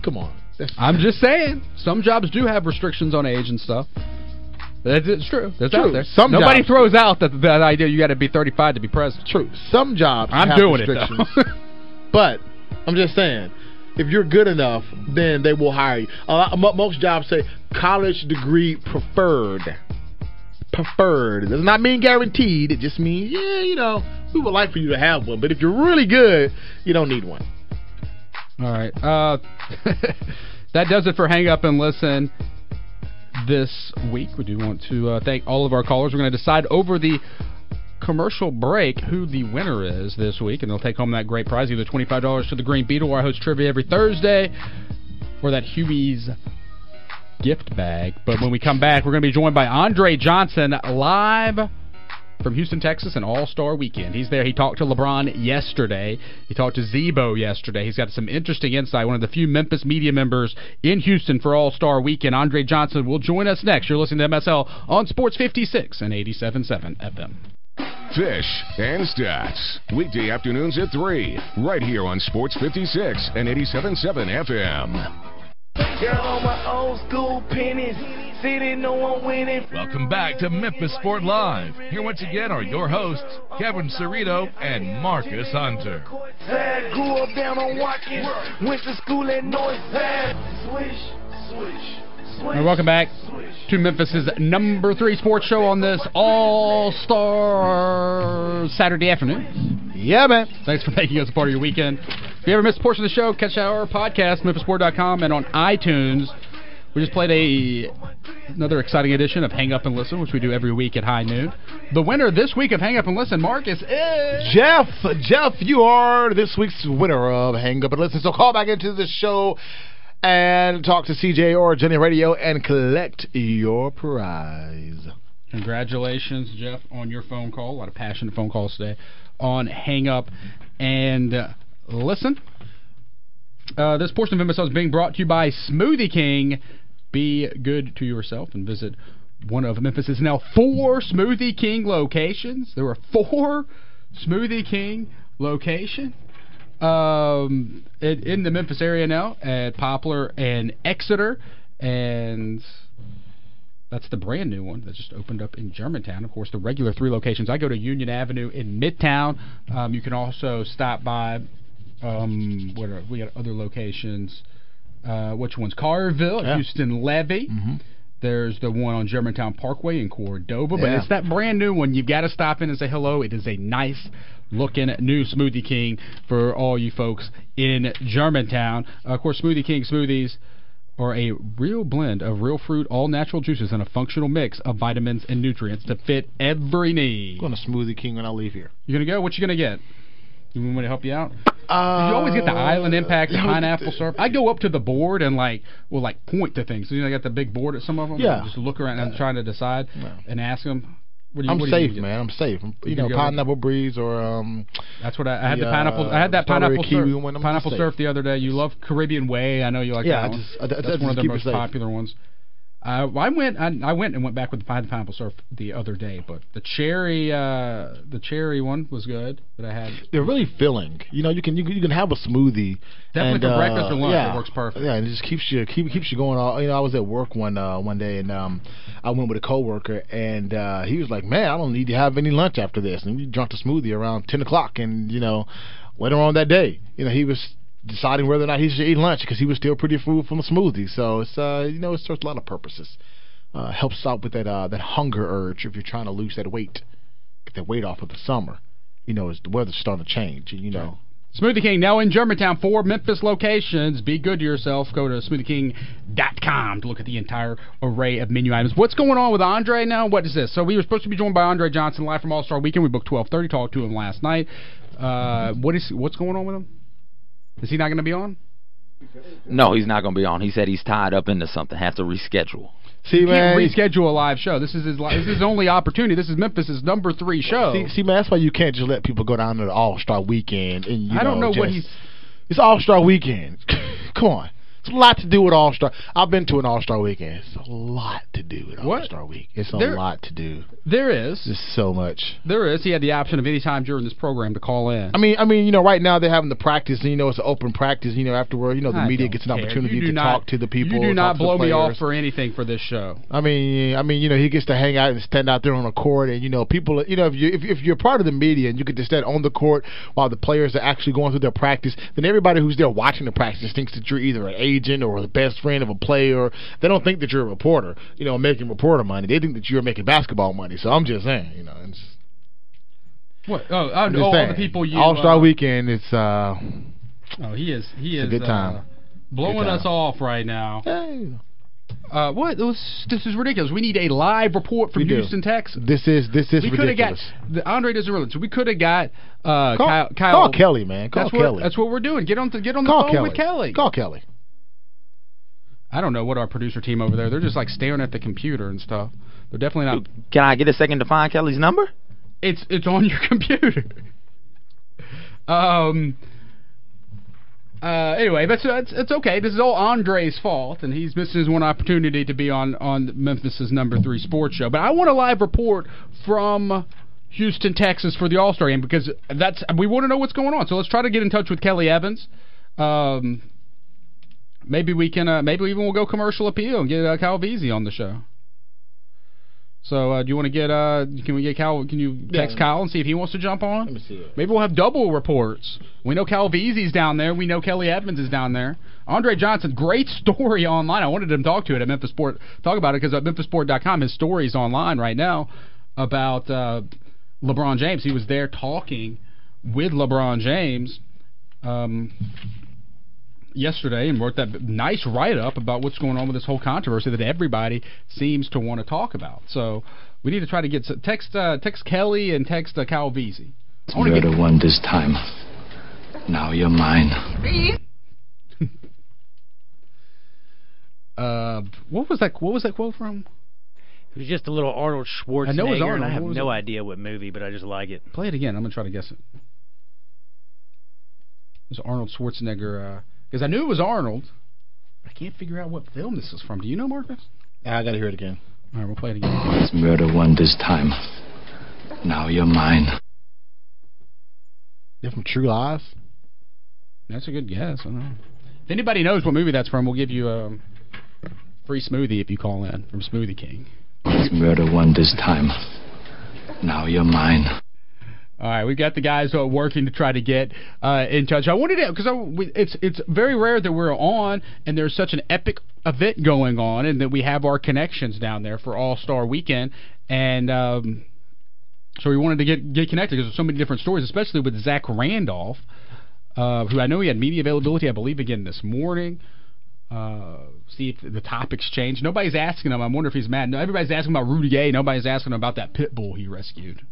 Come on. I'm just saying. Some jobs do have restrictions on age and stuff. That's it's true. That's True. out there. Some Nobody jobs- throws out that that idea you got to be 35 to be president. true. Some jobs I'm have doing it. But I'm just saying, if you're good enough, then they will hire you. Mo- most jobs say college degree preferred. Preferred. It does not mean guaranteed. It just means, yeah, you know, we would like for you to have one. But if you're really good, you don't need one. All right. Uh, that does it for Hang Up and Listen this week. We do want to uh, thank all of our callers. We're going to decide over the commercial break who the winner is this week, and they'll take home that great prize, either $25 to the Green Beetle, I host trivia every Thursday, or that Huey's gift bag. But when we come back, we're going to be joined by Andre Johnson live from Houston, Texas, an All-Star weekend. He's there. He talked to LeBron yesterday. He talked to Z-Bo yesterday. He's got some interesting insight. One of the few Memphis media members in Houston for All-Star weekend. Andre Johnson will join us next. You're listening to MSL on Sports 56 and 87.7 FM. Fish and Stats. Weekday afternoons at 3. Right here on Sports 56 and 87.7 FM. Girl on my old school pennies. city, no one winning. Welcome back to Memphis Sport Live. Here once again are your hosts, Kevin Cerrito and Marcus Hunter. Sad, grew up down on Watkins, went to school at North Swish, swish. And welcome back to Memphis's number three sports show on this All Star Saturday afternoon. Yeah, man. Thanks for making us a part of your weekend. If you ever missed a portion of the show, catch our podcast, memphisport.com, and on iTunes. We just played a another exciting edition of Hang Up and Listen, which we do every week at high noon. The winner this week of Hang Up and Listen, Marcus, is Jeff. Jeff, you are this week's winner of Hang Up and Listen. So call back into the show and talk to CJ or Johnny Radio and collect your prize. Congratulations, Jeff, on your phone call. A lot of passionate phone calls today on Hang Up and uh, Listen. Uh, this portion of episode is being brought to you by Smoothie King. Be good to yourself and visit one of Memphis's now four Smoothie King locations. There are four Smoothie King locations um, in, in the Memphis area now at Poplar and Exeter, and that's the brand new one that just opened up in Germantown. Of course, the regular three locations. I go to Union Avenue in Midtown. Um, you can also stop by. Um, what are, we got other locations. Uh, which one's Carville, Yeah. Houston Levee. There's the one on Germantown Parkway in Cordova, but Yeah. it's that brand new one. You've got to stop in and say hello. It is a nice looking new Smoothie King for all you folks in Germantown. Uh, of course, Smoothie King smoothies are a real blend of real fruit, all natural juices, and a functional mix of vitamins and nutrients to fit every need. I'm going to Smoothie King when I leave here. You're gonna go? What you gonna get? You want me to help you out? Uh, you always get the Island Impact, the Pineapple Surf. I go up to the board and like will like point to things. So, you know, I got the big board at some of them. Yeah. Just look around and I'm trying to decide and ask them. You, I'm what do you safe, man. I'm safe. You You, know, pineapple breeze or um. That's what I, I had. The, pineapple. uh, I had that pineapple one. Pineapple Surf the other day. You love Caribbean Way. I know you like Yeah, that I just- I- I- I That's just one of the most safe. popular ones. Uh, I went. I, I went and went back with the pine- Pineapple Surf the other day, but the cherry, uh, the cherry one was good that I had. They're really filling. You know, you can you, can- you can have a smoothie. Definitely and, for uh, breakfast or lunch, it works perfect. Yeah, and it just keeps you keep, keeps you going. All you know, I was at work one uh, one day and um, I went with a coworker and uh, he was like, "Man, I don't need to have any lunch after this." And we drank the smoothie around ten o'clock, and you know, later on that day, you know, he was deciding whether or not he should eat lunch because he was still pretty full from the smoothie. So it's uh, you know, it serves a lot of purposes. Uh, helps out with that uh, that hunger urge if you're trying to lose that weight, get that weight off of the summer. You know, as the weather's starting to change, and you know. Smoothie King now in Germantown, four Memphis locations. Be good to yourself. Go to smoothieking.com to look at the entire array of menu items. What's going on with Andre now? What is this? So we were supposed to be joined by Andre Johnson live from All Star Weekend. We booked twelve thirty. Talked to him last night. Uh, what is what's going on with him? Is he not going to be on? No, he's not going to be on. He said he's tied up into something. Have to reschedule. See, He man, can't reschedule a live show. This is his. li- This is his only opportunity. This is Memphis's number three show. See, see, man, that's why you can't just let people go down to the All Star Weekend and you I don't know what just- he's- It's All Star Weekend. Come on, it's a lot to do with All Star. I've been to an All Star Weekend. It's a lot to do with All Star Week. It's a There- lot to do. There is. Just so much. There is. He had the option of any time during this program to call in. I mean, I mean, you know, right now they're having the practice, and you know, it's an open practice. You know, afterward, you know, the I media gets an care. opportunity to not- talk to the people. You do not blow me off for anything for this show. I mean, I mean, you know, he gets to hang out and stand out there on the court, and you know, people, you know, if you if, if you're part of the media and you get to stand on the court while the players are actually going through their practice, then everybody who's there watching the practice thinks that you're either an agent or the best friend of a player. They don't think that you're a reporter, you know, making reporter money. They think that you're making basketball money. So I'm just saying, you know, it's, What? Oh, oh, I'm just all saying. the people you. All Star uh, Weekend, it's uh, Oh, he is. He is good time. Uh, blowing Good time. us off right now. Hey. Uh, what? This, this is ridiculous. We need a live report from We do. Houston, Texas. this is this is we could have got the, Andre doesn't realize. We could have got uh, Call- Kyle, Kyle. call Kelly, man. Call that's Kelly. What, that's what we're doing. Get on the get on the Call phone Kelly. with Kelly. Call Kelly. I don't know what our producer team over there. They're just like staring at the computer and stuff. They're definitely not. Can I get a second to find Kelly's number? It's it's on your computer. um. Uh, anyway, that's that's it's okay. This is all Andre's fault, and he's missing his one opportunity to be on on Memphis's number three sports show. But I want a live report from Houston, Texas, for the All Star game because that's we want to know what's going on. So let's try to get in touch with Kelly Evans. Um, maybe we can. Uh, maybe even we'll go commercial appeal and get uh, Kyle on the show. So uh, do you want to get? Uh, can we get Cal? Can you text Yeah. Kyle and see if he wants to jump on? Let me see it. Maybe we'll have double reports. We know Kyle Veazey's down there. We know Kelly Evans is down there. Andre Johnson, great story online. I wanted him to talk to it at Memphis Sport. Talk about it because at MemphisSport.com, his story is online right now about uh, LeBron James. He was there talking with LeBron James um, yesterday and wrote that nice write up about what's going on with this whole controversy that everybody seems to want to talk about. So we need to try to get text uh, text Kelly and text uh, Kyle Veazey. I wanna You're get- the one this time. Now you're mine. Uh, what was that? What was that quote from? It was just a little Arnold Schwarzenegger. I know it was and Arnold. I have no it? idea what movie, but I just like it. Play it again. I'm gonna try to guess it. It was Arnold Schwarzenegger. Because I knew it was Arnold. but I can't figure out what film this is from. Do you know, Marcus? I gotta hear it again. All right, we'll play it again. You're the one this time. Now you're mine. They're from True Lies. That's a good guess. I don't know. If anybody knows what movie that's from, we'll give you a free smoothie if you call in from Smoothie King. You're the one this time. Now you're mine. All right, we've got the guys working to try to get uh, in touch. I wanted to because it's it's very rare that we're on and there's such an epic event going on, and that we have our connections down there for All Star Weekend, and um, so we wanted to get get connected because there's so many different stories, especially with Zach Randolph, uh, who I know he had media availability, I believe, again this morning. Uh, see if the topics change. Nobody's asking him. I wonder if he's mad. No, everybody's asking about Rudy Gay. Nobody's asking him about that pit bull he rescued.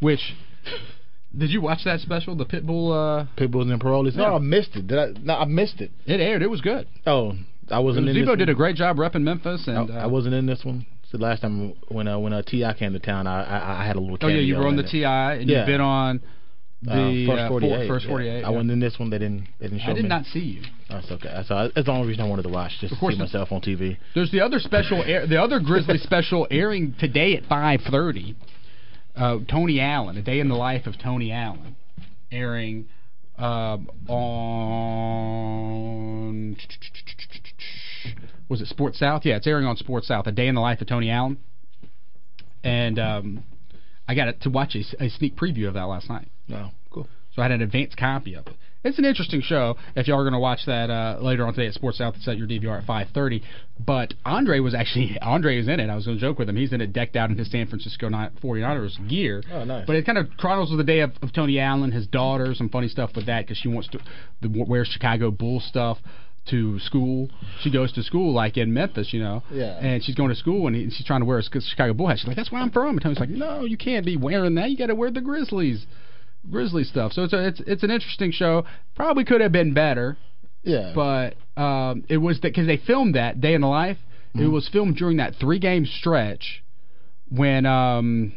Which did you watch that special, the Pitbull? Uh, Pitbulls and parolees. No, Yeah. I missed it. Did I? No, I missed it. it aired. It was good. Oh, I wasn't in this Z-Bo one. did a great job repping Memphis, and I, uh, I wasn't in this one. So last time when uh, when uh, Ti came to town, I, I I had a little. oh yeah, you were on the. Ti, and Yeah. you've been on the uh, first uh, 48. first yeah. 48. I wasn't in this one. They didn't. They didn't show me. I did me. not see you. That's okay. So that's the only reason I wanted to watch, just Of to see myself on TV. There's the other special, air, the other Grizzly special airing today at 5:30. Uh, Tony Allen, a day in the life of Tony Allen, airing um, on was it Sports South? Yeah, it's airing on Sports South. A day in the life of Tony Allen, and um, I got to watch a, a sneak preview of that last night. No, cool. So I had an advanced copy of it. It's an interesting show. If y'all are going to watch that uh, later on today at Sports South, it's at your DVR at 5:30. But Andre was actually Andre is in it. I was going to joke with him. He's in it, decked out in his San Francisco Ni- 49ers gear. Oh, nice. But it kind of chronicles the day of, of Tony Allen, his daughter, some funny stuff with that because she wants to the, wear Chicago Bulls stuff to school. She goes to school like in Memphis, you know. Yeah. And she's going to school and, he, and she's trying to wear a Chicago Bull hat. She's like, "That's where I'm from." And Tony's like, "No, you can't be wearing that. You got to wear the Grizzlies." Grizzly stuff. So it's a, it's it's an interesting show. Probably could have been better, Yeah. but um, it was because they filmed that Day in the Life. It Mhm. was filmed during that three game stretch when um,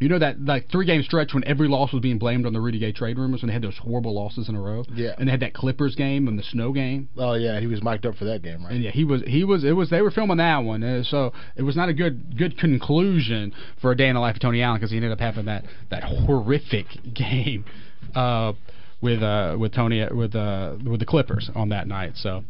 you know that like three game stretch when every loss was being blamed on the Rudy Gay trade rumors when they had those horrible losses in a row. Yeah. And they had that Clippers game and the snow game. oh yeah, he was mic'd up for that game, right? And yeah, he was he was it was they were filming that one, uh, so it was not a good good conclusion for a day in the life of Tony Allen because he ended up having that that horrific game uh, with uh, with Tony with uh, with the Clippers on that night. So.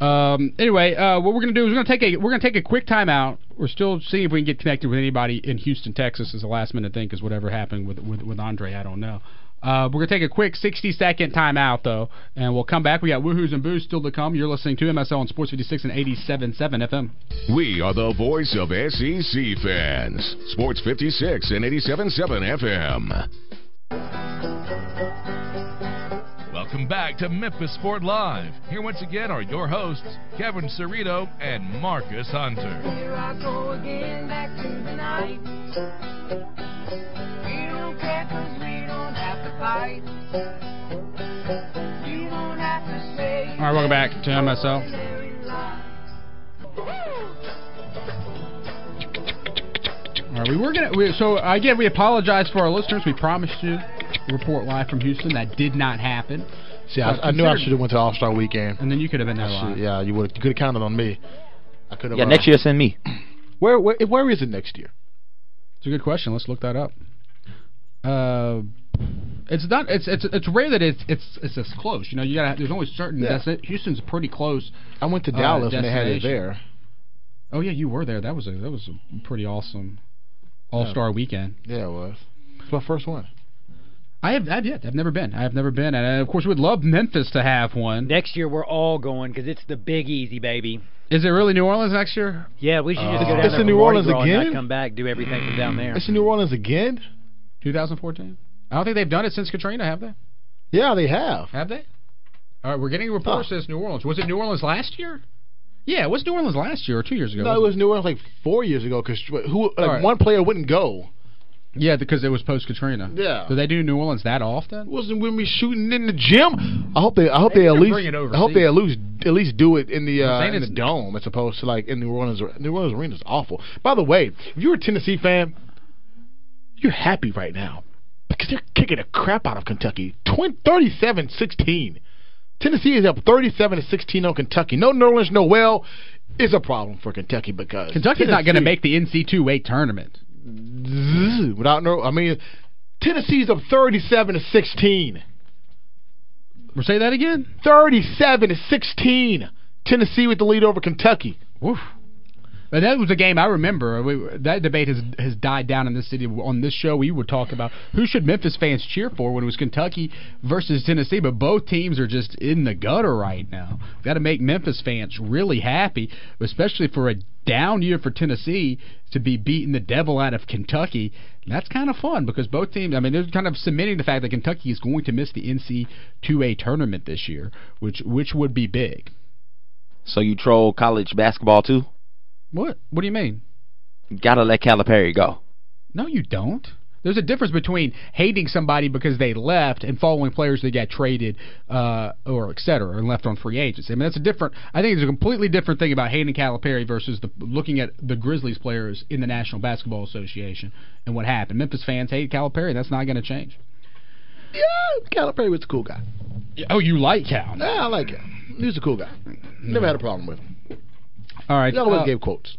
Um, anyway, uh, what we're gonna do is we're gonna take a we're gonna take a quick timeout. We're still seeing if we can get connected with anybody in Houston, Texas. Is a last minute thing because whatever happened with, with with Andre, I don't know. Uh, we're gonna take a quick 60 second timeout though, and we'll come back. We got woohoos and Boos still to come. You're listening to MSL on Sports 56 and 87.7 FM. We are the voice of SEC fans. Sports 56 and 87.7 FM. Welcome back to Memphis Sport Live. Here once again are your hosts, Kevin Cerrito and Marcus Hunter. Here I go again, back to the night. We don't care 'cause we don't have to fight. You don't have to say. All right, welcome back to MSL. All right, we were gonna. We, so again, we apologize for our listeners. We promised you report live from Houston. That did not happen. See, I, I knew I should have went to All Star Weekend. And then you could have been there I should- yeah, you would. You could have counted on me. I could have. Yeah, uh, next year send me. Where, where where is it next year? It's a good question. Let's look that up. Uh, it's not. It's it's it's rare that it's it's it's this close. You know, you got to There's only certain. Yeah. That's it. Houston's pretty close. I went to uh, Dallas and they had it there. Oh yeah, you were there. That was a that was a pretty awesome All Star weekend. Yeah, it was. It's my first one. I have I've yet I've never been. I have never been, and uh, of course we'd love Memphis to have one. Next year we're all going because it's the Big Easy, baby. Is it really New Orleans next year? Yeah, we should just go down it's there in for New Mardi Orleans Gras and not again? come back, do everything from down there. It's in New Orleans again. 2014. I don't think they've done it since Katrina, have they? Yeah, they have. Have they? All right, we're getting reports that it's New Orleans. Was it New Orleans last year? Yeah, it was New Orleans last year or two years ago. No, it wasn't was New Orleans like four years ago because who like All right. one player wouldn't go. Yeah, because it was post Katrina. Yeah. Do they do New Orleans that often? Wasn't when we shooting in the gym. I hope they. I hope Maybe they at least. I hope they at least at least do it in the uh, in the dome as opposed to like in New Orleans. New Orleans arena is awful. By the way, if you're a Tennessee fan, you're happy right now because they're kicking the crap out of Kentucky. 20, 37-16. Tennessee is up 37 to 16 on Kentucky. No Nerlens Noel is a problem for Kentucky because Kentucky's not going to make the NC2A tournament. Without no. I mean, Tennessee's up 37 to 16. We'll say that again. 37 to 16. Tennessee with the lead over Kentucky. Woof. But that was a game I remember. We, that debate has has died down in this city. On this show, we would talk about who should Memphis fans cheer for when it was Kentucky versus Tennessee. But both teams are just in the gutter right now. Got to make Memphis fans really happy, especially for a down year for Tennessee to be beating the devil out of Kentucky. That's kind of fun because both teams. I mean, they're kind of cementing the fact that Kentucky is going to miss the NC2A tournament this year, which which would be big. So you troll college basketball too? What? What do you mean? Gotta let Calipari go. No, you don't. There's a difference between hating somebody because they left and following players that got traded uh, or et cetera and left on free agency. I mean, that's a different. I think it's a completely different thing about hating Calipari versus the looking at the Grizzlies players in the National Basketball Association and what happened. Memphis fans hate Calipari. That's not going to change. Yeah, Calipari was a cool guy. Oh, you like Cal? Yeah, I like him. He was a cool guy. Never had a problem with him. All right. He always uh, gave quotes.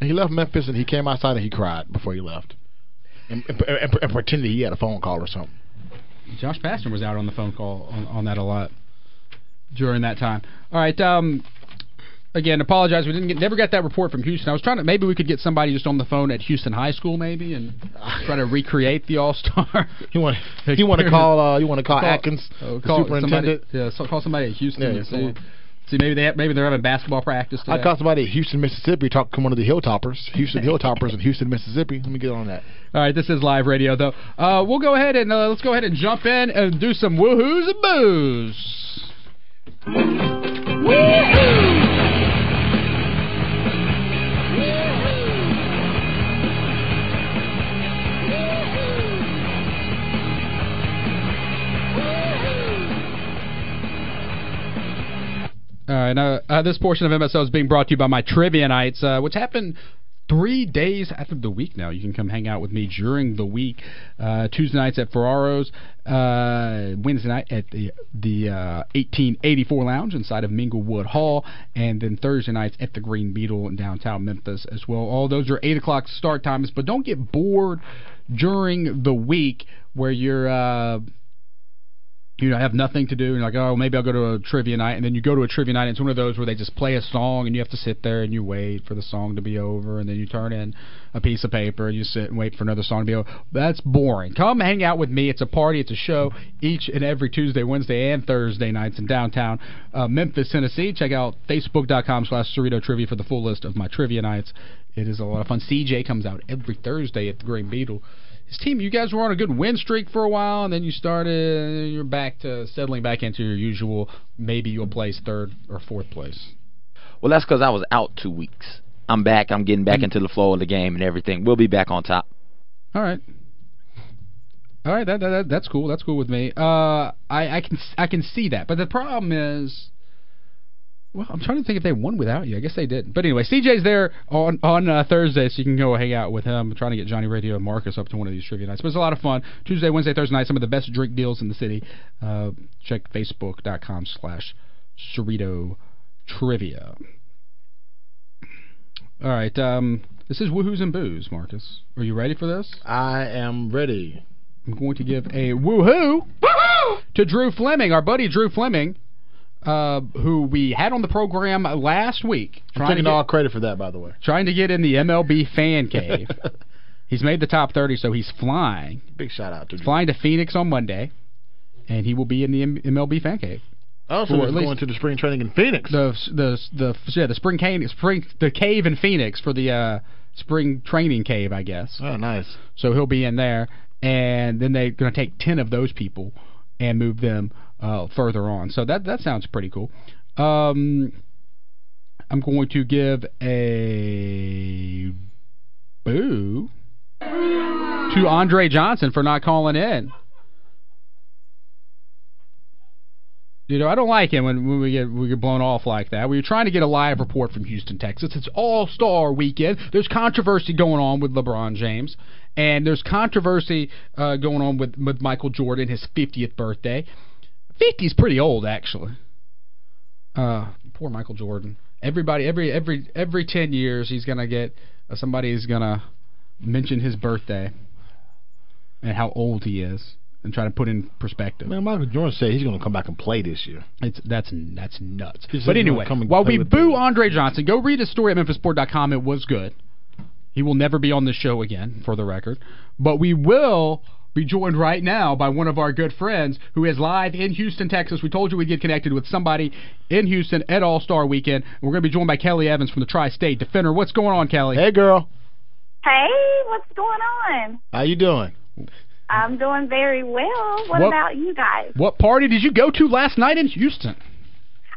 And he left Memphis and he came outside and he cried before he left. And, and, and, and pretended he had a phone call or something. Josh Pastner was out on the phone call on, on that a lot during that time. All right. Um, again, apologize. We didn't get, never got that report from Houston. I was trying to maybe we could get somebody just on the phone at Houston High School maybe and try to recreate the All Star. You want you want to call uh, you want to call, Atkins, uh, the call superintendent. Somebody, yeah, so call somebody at Houston Yeah, and see. maybe they have, maybe they're having basketball practice today. I called somebody at Houston, Mississippi, talk to one of the Hilltoppers, Houston Hilltoppers in Houston, Mississippi. Let me get on that. All right, this is live radio though. Uh, we'll go ahead and uh, let's go ahead and jump in and do some woohoos and boos. All right, uh, uh, this portion of MSO is being brought to you by my Trivia Nights, uh, which happened three days after the week now. You can come hang out with me during the week. Uh, Tuesday nights at Ferraro's, uh, Wednesday night at the the uh, 1884 Lounge inside of Minglewood Hall, and then Thursday nights at the Green Beetle in downtown Memphis as well. All those are 8 o'clock start times, but don't get bored during the week where you're. You know, I have nothing to do, and like, oh, maybe I'll go to a trivia night, and then you go to a trivia night, and it's one of those where they just play a song, and you have to sit there and you wait for the song to be over, and then you turn in a piece of paper, and you sit and wait for another song to be over. That's boring. Come hang out with me. It's a party. It's a show each and every Tuesday, Wednesday, and Thursday nights in downtown uh, Memphis, Tennessee. Check out facebook.com slash Cerrito Trivia for the full list of my trivia nights. It is a lot of fun. CJ comes out every Thursday at the Green Beetle his team, you guys were on a good win streak for a while, and then you started, you're back to settling back into your usual, maybe you'll place third or fourth place. Well, that's because I was out two weeks. I'm back. I'm getting back into the flow of the game and everything. We'll be back on top. All right. All right, that, that, that that's cool. That's cool with me. Uh, I I can I can see that, but the problem is, well, I'm trying to think if they won without you. I guess they did. But anyway, CJ's there on on uh, Thursday, so you can go hang out with him. I'm trying to get Johnny Radio and Marcus up to one of these trivia nights. But it's a lot of fun. Tuesday, Wednesday, Thursday night, some of the best drink deals in the city. Uh, check facebook.com slash Cerrito Trivia. All right, um, this is Woohoos and Boos, Marcus. Are you ready for this? I am ready. I'm going to give a woohoo to Drew Fleming, our buddy Drew Fleming. Uh, who we had on the program last week. I'm taking get- all credit for that, by the way. trying to get in the MLB fan cave. he's made the top 30, so he's flying. Big shout out to flying to Phoenix on Monday, and he will be in the M- MLB fan cave. Oh, so he's going to the spring training in Phoenix. The the the yeah the spring cave spring the cave in Phoenix for the uh, spring training cave, I guess. Oh, nice. So he'll be in there, and then they're going to take ten of those people and move them uh, further on. So that that sounds pretty cool. Um, I'm going to give a boo to Andre Johnson for not calling in. You know, I don't like him when, when we get we get blown off like that. We were trying to get a live report from Houston, Texas. It's All Star Weekend. There's controversy going on with LeBron James, and there's controversy uh, going on with with Michael Jordan, his 50th birthday. 50's pretty old, actually. Uh, poor Michael Jordan. Everybody, every every every 10 years, he's gonna get uh, somebody is gonna mention his birthday and how old he is, and try to put in perspective. Man, Michael Jordan said he's going to come back and play this year. It's that's that's nuts. But anyway, while we boo Andre Johnson, go read his story at memphisport.com. It was good. He will never be on this show again, for the record. But we will be joined right now by one of our good friends who is live in Houston, Texas. We told you we'd get connected with somebody in Houston at All Star Weekend. We're going to be joined by Kelly Evans from the Tri State Defender. What's going on, Kelly? Hey, girl. Hey, what's going on? How you doing? I'm doing very well. What, What- about you guys? What party did you go to last night in Houston?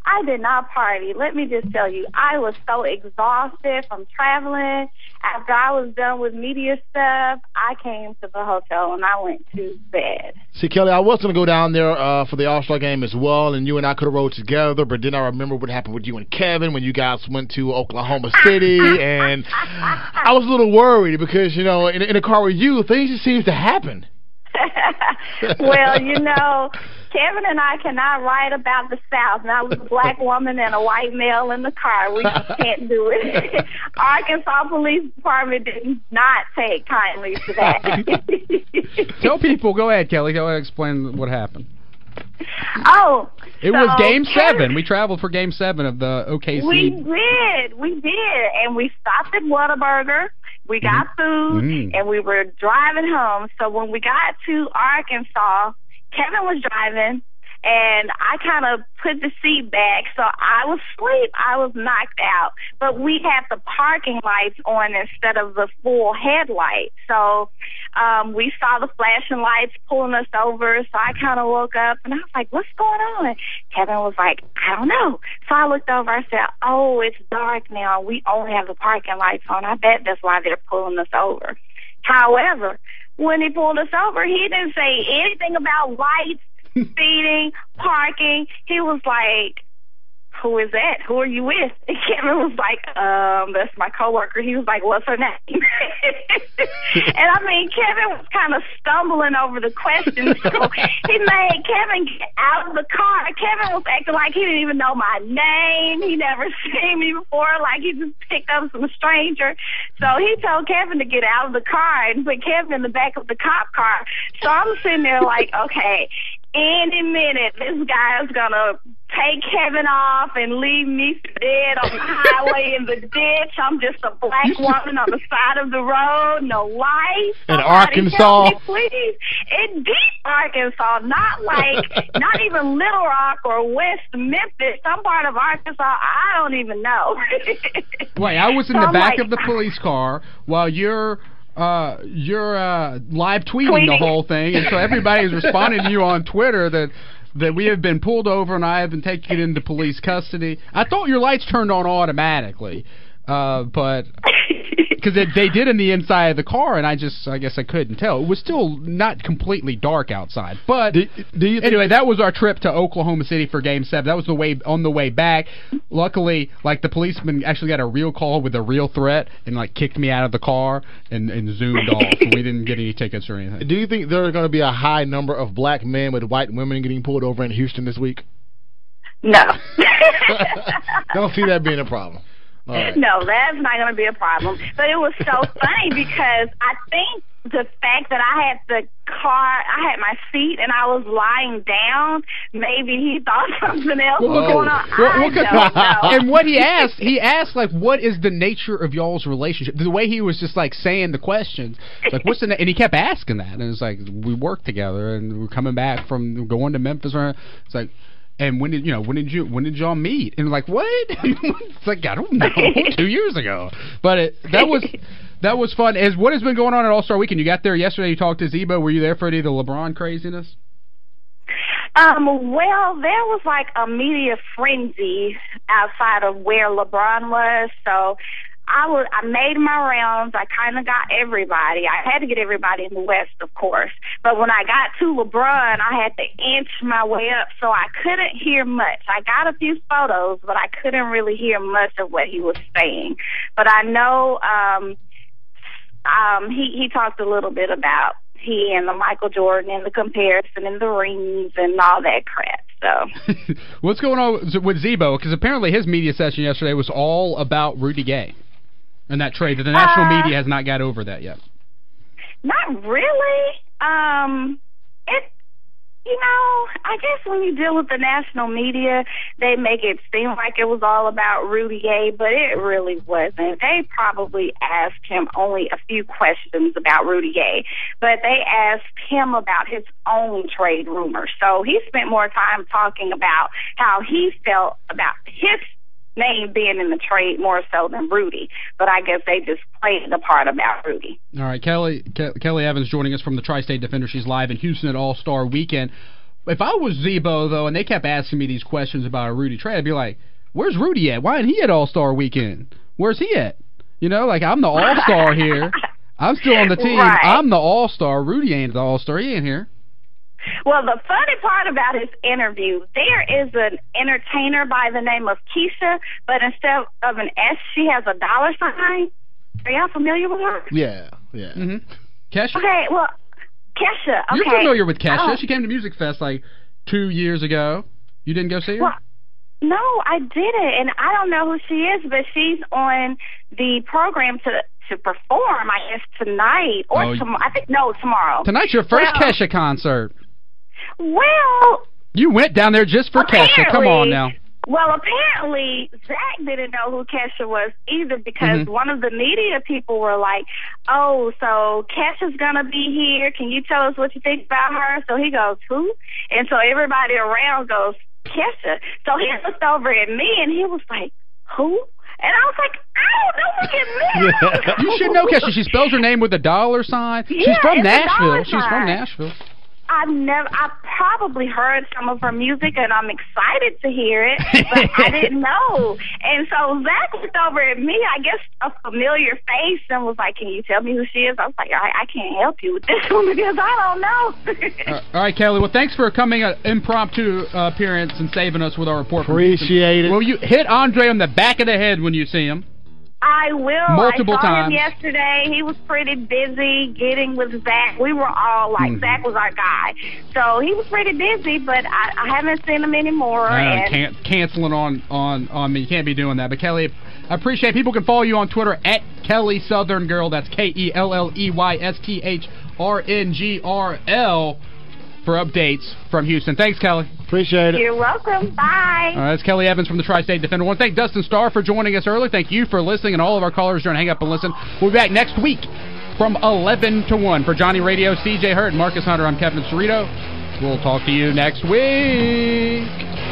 I did not party. Let me just tell you, I was so exhausted from traveling. After I was done with media stuff, I came to the hotel and I went to bed. See, Kelly, I was going to go down there uh, for the All Star game as well, and you and I could have rode together, but then I remember what happened with you and Kevin when you guys went to Oklahoma City, and I was a little worried because, you know, in, in a car with you, things just seem to happen. well, you know, Kevin and I cannot write about the South. Now, with a black woman and a white male in the car, we just can't do it. Arkansas Police Department did not take kindly to that. Tell people. Go ahead, Kelly. Go ahead and explain what happened. oh, It was Game Seven. We traveled for Game Seven of the OKC. We did, we did, and we stopped at Whataburger. We got food, Mhm. and we were driving home. So when we got to Arkansas, Kevin was driving, and I kind of put the seat back, so I was asleep. I was knocked out, but we had the parking lights on instead of the full headlight. So um, we saw the flashing lights pulling us over. So I kind of woke up, and I was like, "What's going on?" Kevin was like, "I don't know." So I looked over. I said, "Oh, it's dark now. We only have the parking lights on. I bet that's why they're pulling us over." However, when he pulled us over, he didn't say anything about lights, speeding, parking. He was like, who is that? Who are you with? And Kevin was like, um, that's my coworker. He was like, what's her name? and I mean, Kevin was kind of stumbling over the question, so he made Kevin get out of the car. Kevin was acting like he didn't even know my name. He never seen me before, like he just picked up some stranger. So he told Kevin to get out of the car and put Kevin in the back of the cop car. So I'm sitting there like, okay, any minute this guy is gonna take Kevin off and leave me dead on the highway in the ditch. I'm just a black woman on the side of the road, no life. In Arkansas? me, please. In deep Arkansas, not like not even Little Rock or West Memphis, some part of Arkansas I don't even know. Wait, I was in So the I'm back like, of the police car while you're uh you're uh live tweeting the whole thing and so everybody is responding to you on Twitter that that we have been pulled over and I have been taken into police custody. I thought your lights turned on automatically. Uh but because they, they did in the inside of the car, and I just, I guess I couldn't tell. It was still not completely dark outside, but anyway, that was our trip to Oklahoma City for Game Seven. That was the way on the way back. Luckily, like the policeman actually got a real call with a real threat, and like kicked me out of the car and, and zoomed off. We didn't get any tickets or anything. Do you think there are going to be a high number of black men with white women getting pulled over in Houston this week? no. Don't see that being a problem. All right. No, that's not going to be a problem. But it was so funny because I think the fact that I had the car, I had my seat, and I was lying down. Maybe he thought something else was going on. Well, I well, 'cause- don't know. and what he asked, he asked like, "What is the nature of y'all's relationship?" The way he was just like saying the questions, like, "What's the?" Na-? And he kept asking that, and it's like, "We work together, and we're coming back from going to Memphis." Or it's like. And when did you know? When did you? When did y'all meet? And like what? it's like I don't know. Two years ago. But it, that was that was fun. As what has been going on at All Star Weekend? You got there yesterday. You talked to Z-Bo. Were you there for any of the LeBron craziness? Um, well, there was like a media frenzy outside of where LeBron was, so I was I made my rounds. I kind of got everybody. I had to get everybody in the West, of course. But when I got to LeBron, I had to inch my way up, so I couldn't hear much. I got a few photos, but I couldn't really hear much of what he was saying. But I know um um he he talked a little bit about he and the Michael Jordan and the comparison and the rings and all that crap. So What's going on with- Z-Bo? Because apparently his media session yesterday was all about Rudy Gay and that trade that the national Uh, media has not got over that yet. not really. Um it you know, I guess when you deal with the national media, they make it seem like it was all about Rudy Gay, but it really wasn't. They probably asked him only a few questions about Rudy Gay, but they asked him about his own trade rumors. So he spent more time talking about how he felt about his name being in the trade more so than Rudy. But I guess they just played the part about Rudy. All right, Kelly Ke- Kelly Evans joining us from the Tri-State Defender. She's live in Houston at All-Star Weekend. If I was Z-Bo though, and they kept asking me these questions about a Rudy trade, I'd be like, "Where's Rudy at? Why isn't he at All-Star Weekend? Where's he at? You know, like I'm the All-Star here. I'm still on the team. Right. I'm the All-Star. Rudy ain't the All-Star. He ain't here." Well, the funny part about his interview, there is an entertainer by the name of Keisha, but instead of an S, she has a dollar sign. Are y'all familiar with her? Yeah, yeah. Mm-hmm. Kesha, Okay, well, Kesha. Okay. you're familiar with Kesha. Oh, She came to Music Fest like two years ago. You didn't go see her? Well, no, I didn't, and I don't know who she is, but she's on the program to to perform. I guess tonight or Oh, tomorrow. I think no, tomorrow. Tonight's your first Well- Kesha concert. Well, You went down there just for Kesha. Come on now. Well, apparently Zach didn't know who Kesha was either because Mhm. one of the media people were like, "Oh, so Kesha's gonna be here. Can you tell us what you think about her?" So he goes, "Who?" And so everybody around goes, "Kesha." So he looked over at me and he was like, "Who?" And I was like, "I don't know who you meant." You should know Kesha. She spells her name with a dollar sign. She's Yeah, from Nashville. She's from. Nashville. I've never, I probably heard some of her music and I'm excited to hear it, but I didn't know. And so Zach looked over at me, I guess a familiar face, and was like, Can you tell me who she is? I was like, I, I can't help you with this one because I don't know. Uh, all right, Kelly. Well, thanks for coming an impromptu uh, appearance and saving us with our report. From Appreciate it. Well, you hit Andre on the back of the head when you see him. I will. Multiple I saw times. him yesterday. He was pretty busy getting with Zach. We were all like, Mhm. Zach was our guy. So he was pretty busy, but I, I haven't seen him anymore. Uh, can canceling on on on me. You can't be doing that. But Kelly, I appreciate people can follow you on Twitter at Kelly Southern Girl. That's K E L L E Y S T H R N G R L for updates from Houston. Thanks, Kelly. Appreciate it. You're welcome. Bye. All right, that's Kelly Evans from the Tri-State Defender. I want to thank Dustin Starr for joining us early. Thank you for listening, and all of our callers during Hang Up and Listen. We'll be back next week from 11 to 1. For Johnny Radio, CJ Hurt, and Marcus Hunter, I'm Kevin Cerrito. We'll talk to you next week.